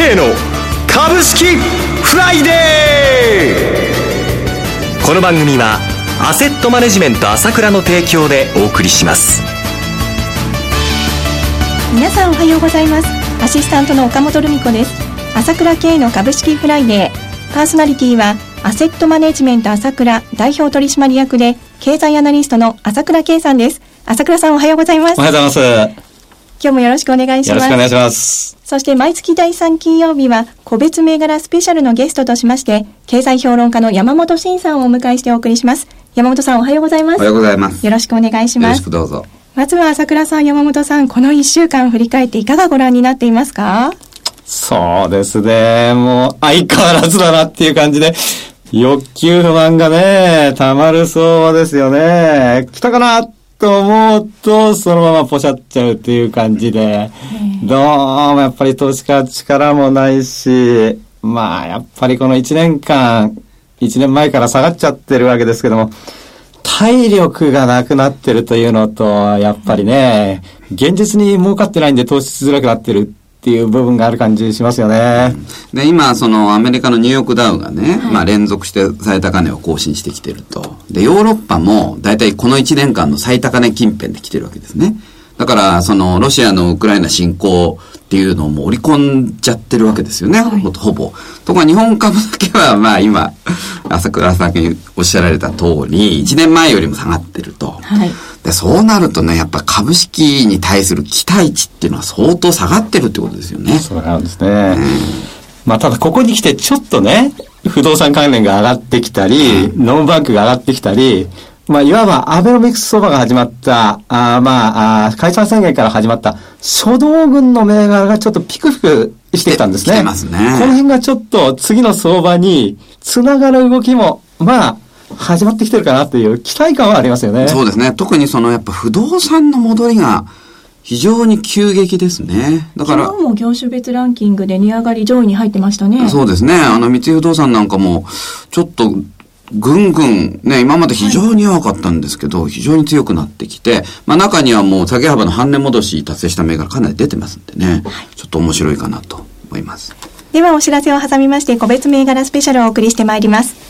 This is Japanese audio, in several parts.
慶の株式フライデー。この番組はアセットマネジメント朝倉の提供でお送りします。皆さんおはようございます。アシスタントの岡本留美子です。朝倉慶の株式フライデー。パーソナリティはアセットマネジメント朝倉代表取締役で経済アナリストの朝倉慶さんです。朝倉さんおはようございます。おはようございます。今日もよろしくお願いします。よろしくお願いします。そして毎月第3金曜日は、個別銘柄スペシャルのゲストとしまして、経済評論家の山本慎さんをお迎えしてお送りします。山本さんおはようございます。おはようございます。よろしくお願いします。よろしくどうぞ。まずは朝倉さん、山本さん、この1週間振り返っていかがご覧になっていますか？そうですね。もう相変わらずだなっていう感じで、欲求不満がね、たまるそうですよね。来たかな？と思うと、そのままポシャっちゃうっていう感じで、どうもやっぱり投資家力もないし、まあやっぱりこの1年間、1年前から下がっちゃってるわけですけども、体力がなくなってるというのと、やっぱりね、現実に儲かってないんで投資しづらくなってるっていう部分がある感じしますよね。で、今、そのアメリカのニューヨークダウがね、はい、まあ連続して最高値を更新してきてると。で、ヨーロッパも大体この1年間の最高値近辺で来てるわけですね。だから、その、ロシアのウクライナ侵攻っていうのをもう織り込んじゃってるわけですよね、はい、ほぼ。ところが日本株だけは、まあ今、朝倉さんにおっしゃられた通り、1年前よりも下がってると。はいで、そうなるとね、やっぱ株式に対する期待値っていうのは相当下がってるってことですよね。そうなんですね。うん、まあ、ただここに来てちょっとね、不動産関連が上がってきたり、うん、ノンバンクが上がってきたり、まあ、いわばアベノミクス相場が始まった、あまああ、解散宣言から始まった初動群の銘柄がちょっとピクピクしてきたんですね。すね。この辺がちょっと次の相場につながる動きも、まあ、始まってきてるかなっていう期待感はありますよね。そうですね。特にそのやっぱ不動産の戻りが非常に急激ですね。だから。今日も業種別ランキングで値上がり上位に入ってましたね。そうですね。あの三井不動産なんかもちょっとぐんぐん、ね、今まで非常に弱かったんですけど、はい、非常に強くなってきて、まあ中にはもう下げ幅の半値戻し達成した銘柄かなり出てますんでね、はい、ちょっと面白いかなと思います。ではお知らせを挟みまして、個別銘柄スペシャルをお送りしてまいります。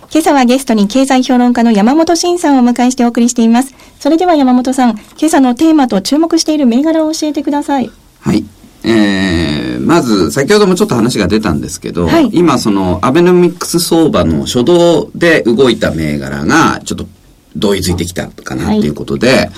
今朝はゲストに経済評論家の山本慎さんをお迎えしてお送りしています。それでは山本さん、今朝のテーマと注目している銘柄を教えてください。はい。えー、まず、先ほどもちょっと話が出たんですけど、はい、今そのアベノミクス相場の初動で動いた銘柄が、ちょっと同意づいてきたかなっていうことで、はい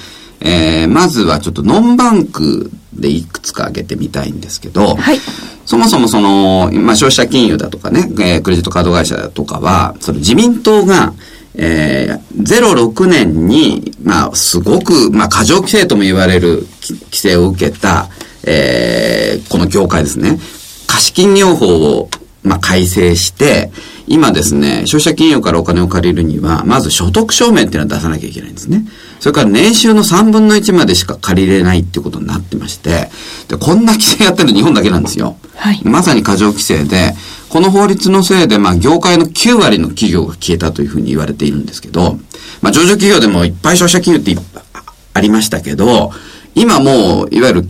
えー、まずはちょっとノンバンクでいくつか挙げてみたいんですけど、はい、そもそもその、まあ、消費者金融だとかね、えー、クレジットカード会社だとかは、その自民党が、えー、06年に、まあ、すごく、まあ、過剰規制とも言われる規制を受けた、えー、この業界ですね。貸金業法を、まあ、改正して、今ですね、消費者金融からお金を借りるには、まず所得証明っていうのは出さなきゃいけないんですね。それから年収の3分の1までしか借りれないっていうことになってまして、で、こんな規制やってるの日本だけなんですよ。はい。まさに過剰規制で、この法律のせいで、まあ、業界の9割の企業が消えたというふうに言われているんですけど、まあ、上場企業でもいっぱい消費者金融ってありましたけど、今もう、いわゆる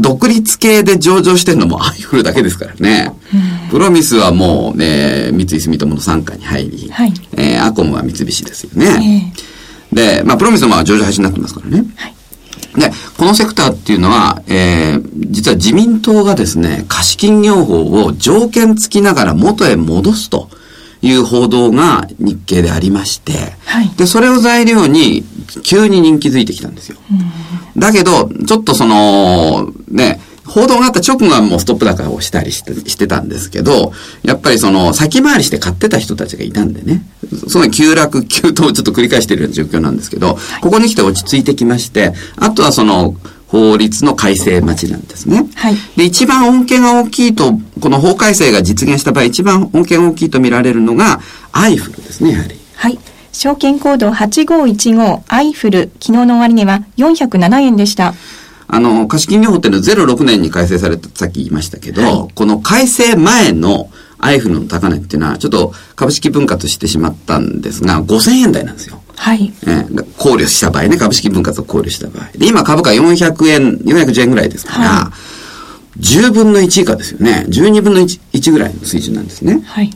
独立系で上場してるのもアイフルだけですからね。プロミスはもう、ね、三井住友の傘下に入り、はい、えー、アコムは三菱ですよね。えーで、まあ、プロミスは上場廃止になってますからね。はい。で、このセクターっていうのは、えー、実は自民党がですね、貸金業法を条件付きながら元へ戻すという報道が日経でありまして、はい、で、それを材料に急に人気づいてきたんですよ。だけど、ちょっとその、ね、報道があった直後はもうストップ高をしたりしてしてたんですけど、やっぱりその先回りして買ってた人たちがいたんでね、すごい急落、急騰をちょっと繰り返しているような状況なんですけど、ここに来て落ち着いてきまして、あとはその、法律の改正待ちなんですね。はい。で、一番恩恵が大きいと、この法改正が実現した場合、一番恩恵が大きいと見られるのが、アイフルですね、やはり。はい。証券コード8515アイフル、昨日の終値は407円でした。あの、貸金業法っていうのは06年に改正された、さっき言いましたけど、はい、この改正前のアイフルの高値っていうのは、ちょっと株式分割してしまったんですが、5000円台なんですよ。はい。えー、考慮した場合ね、株式分割を考慮した場合。で、今株価400円、410円ぐらいですから、はい、10分の1以下ですよね。12分の 1, 1ぐらいの水準なんですね。はい。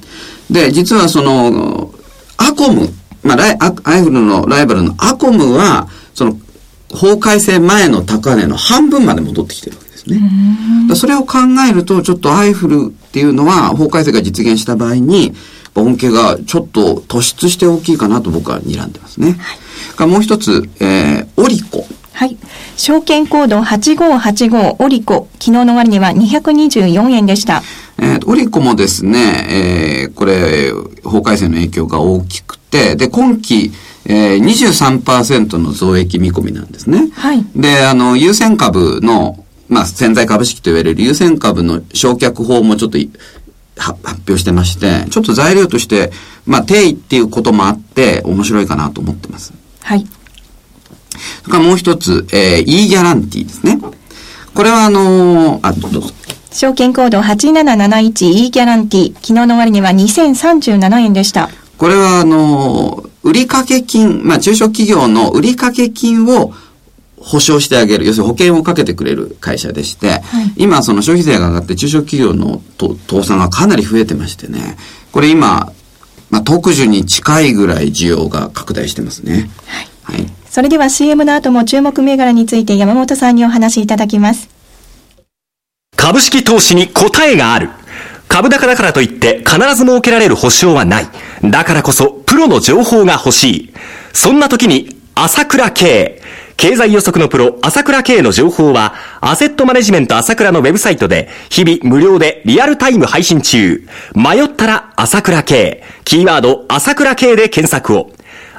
で、実はその、アコム、まあ、ライアイフルのライバルのアコムは、その、法改正前の高値の半分まで戻ってきてるわけですね。それを考えると、ちょっとアイフルっていうのは、法改正が実現した場合に、恩恵がちょっと突出して大きいかなと僕は睨んでますね。はい、もう一つ、えー、オリコ。はい。証券コード8585オリコ。昨日の終値は224円でした。えー、オリコもですね、えー、これ、法改正の影響が大きくて、で、今期、えー、23%の増益見込みなんですね。はい。で、あの、優先株の、まあ、潜在株式と言われる優先株の償却法もちょっと発表してまして、ちょっと材料として、まあ、定位っていうこともあって、面白いかなと思ってます。はい。それからもう一つ、えー、E ギャランティですね。これはあのー、あ、どうぞ。証券コード 8771E ギャランティ、昨日の終値は2037円でした。これはあのー、売掛金、まあ中小企業の売掛金を保証してあげる、要するに保険をかけてくれる会社でして、はい、今その消費税が上がって中小企業の倒産がかなり増えてましてね、これ今、まあ、特需に近いぐらい需要が拡大してますね。はい。はい、それでは CM の後も注目銘柄について山本さんにお話しいただきます。株式投資に答えがある。株高だからといって必ず設けられる保証はない。だからこそプロの情報が欲しい。そんな時に朝倉慶。経済予測のプロ、朝倉慶の情報は、アセットマネジメント朝倉のウェブサイトで、日々無料でリアルタイム配信中。迷ったら朝倉慶。キーワード、朝倉慶で検索を。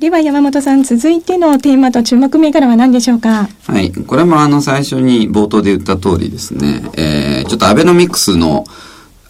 では山本さん、続いてのテーマと注目銘柄は何でしょうか？はい。これもあの最初に冒頭で言った通りですね、えー、ちょっとアベノミクスの、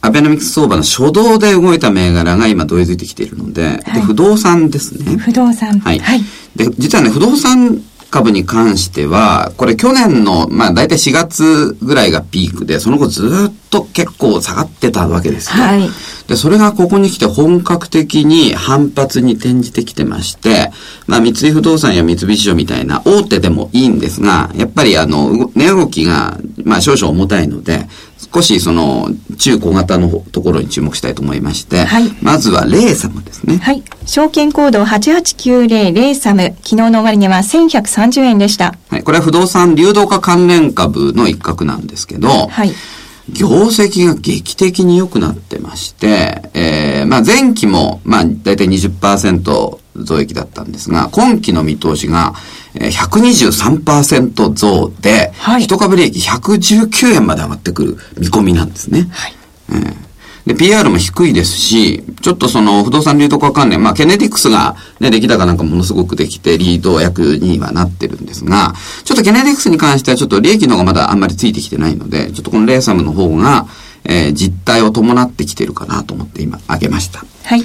アベノミクス相場の初動で動いた銘柄が今どいづいてきているので、はい、で不動産ですね。不動産。はい。はい、で、実はね、不動産株に関しては、これ去年の、まあ大体4月ぐらいがピークで、その後ずっと結構下がってたわけですよ。はい。で、それがここに来て本格的に反発に転じてきてまして、まあ三井不動産や三菱商みたいな大手でもいいんですが、やっぱりあの、値動きが、まあ少々重たいので、少しその中小型のところに注目したいと思いまして、はい、まずはレーサムですね。はい。証券コード8890レーサム、昨日の終値は1130円でした。はい。これは不動産流動化関連株の一角なんですけど、はい。業績が劇的に良くなってまして、えー、まあ前期も、まあ大体20%増益だったんですが、今期の見通しが123%増で、はい、一株利益119円まで上がってくる見込みなんですね。はいえーで、PR も低いですし、ちょっとその不動産流動化関連、まあ、ケネディクスがね、出来高なんかものすごくできて、リード役にはなってるんですが、ちょっとケネディクスに関してはちょっと利益の方がまだあんまりついてきてないので、ちょっとこのレーサムの方が、えー、実態を伴ってきてるかなと思って今、挙げました。はい。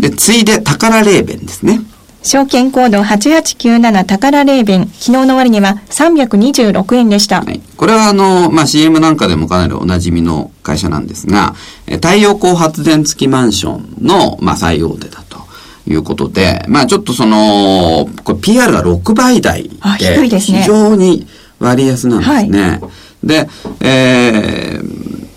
で、次いで、宝レーベンですね。証券コード8897宝レーベン、昨日の終値は326円でした。はい、これはあの、まあ、CM なんかでもかなりおなじみの会社なんですが、太陽光発電付きマンションの、まあ、最大手だと。いうことで、まあちょっとその、これ PR が6倍台で、非常に割安なんですね。はい、で、えー、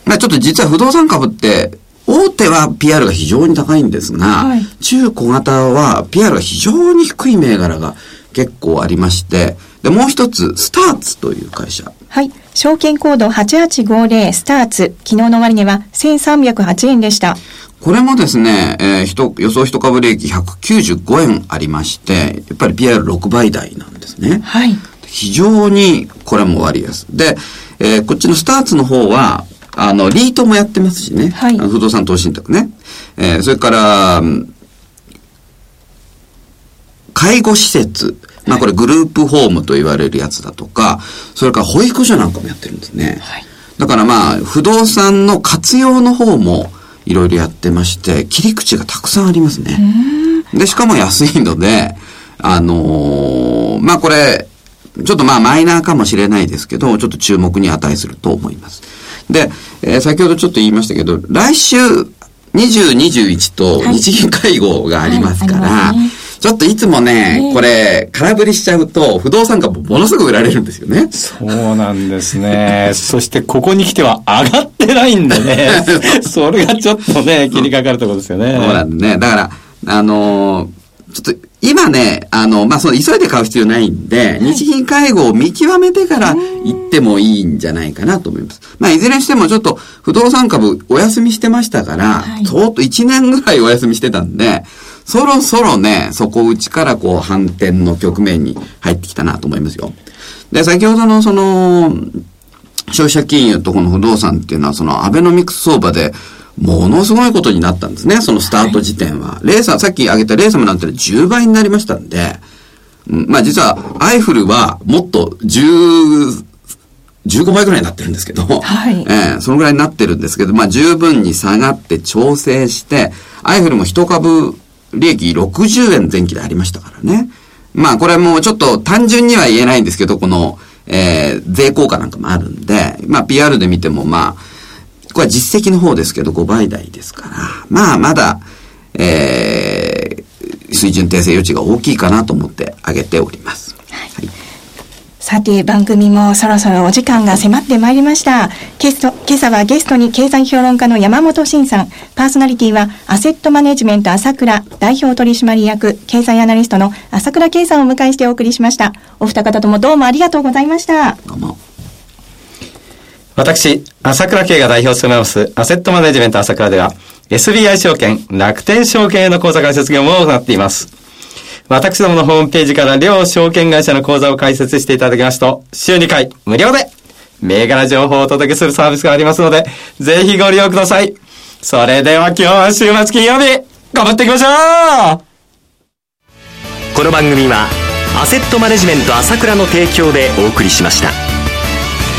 ままあちょっと実は不動産株って、大手は PR が非常に高いんですが、はい、中小型は PR が非常に低い銘柄が結構ありまして、で、もう一つ、スターツという会社。はい。証券コード8850スターツ。昨日の終値は1308円でした。これもですね、えー、予想一株利益195円ありまして、やっぱり PR6 倍台なんですね。はい。非常にこれも割安。で、えー、こっちのスターツの方は、あの、リートもやってますしね。はい。不動産投資信託ね。えー、それから、介護施設。まあこれグループホームと言われるやつだとか、それから保育所なんかもやってるんですね。はい。だからまあ、不動産の活用の方も、いろいろやってまして、切り口がたくさんありますね。で、しかも安いので、あのー、まあこれ、ちょっとまあマイナーかもしれないですけど、ちょっと注目に値すると思います。で、えー、先ほどちょっと言いましたけど、来週20、21と日銀会合がありますから、はいはいちょっといつもね、これ、空振りしちゃうと、不動産株ものすごく売られるんですよね。そうなんですね。そして、ここに来ては上がってないんでね。それがちょっとね、気にかかるところですよね。そうなんでね。だから、あのー、ちょっと、今ね、あの、まあ、その、急いで買う必要ないんで、日銀会合を見極めてから行ってもいいんじゃないかなと思います。まあ、いずれにしてもちょっと、不動産株お休みしてましたから、はい、相当1年ぐらいお休みしてたんで、そろそろね、底打ちからこう反転の局面に入ってきたなと思いますよ。で、先ほどのその、消費者金融とこの不動産っていうのはそのアベノミクス相場でものすごいことになったんですね。そのスタート時点は。はい、レーサー、さっき挙げたレーサムなんて10倍になりましたんで、まあ実はアイフルはもっと10、15倍ぐらいになってるんですけど、はい、えー、そのぐらいになってるんですけど、まあ十分に下がって調整して、アイフルも一株利益60円前期でありましたからね。まあこれもちょっと単純には言えないんですけど、この、えー、税効果なんかもあるんで、まあ PR で見てもまあ、これは実績の方ですけど5倍台ですから、まあまだ、えー、水準訂正余地が大きいかなと思って挙げております。さて、番組もそろそろお時間が迫ってまいりました。ゲスト、今朝はゲストに経済評論家の山本慎さん、パーソナリティはアセットマネジメント朝倉代表取締役経済アナリストの朝倉圭さんをお迎えしてお送りしました。お二方ともどうもありがとうございました。どうも。私、朝倉慶が代表を務めます、アセットマネジメント朝倉では、SBI 証券、楽天証券への口座開設業務を行っています。私どものホームページから両証券会社の口座を開設していただきますと、週2回無料で銘柄情報をお届けするサービスがありますので、ぜひご利用ください。それでは今日は週末金曜日、頑張っていきましょうこの番組は、アセットマネジメント朝倉の提供でお送りしました。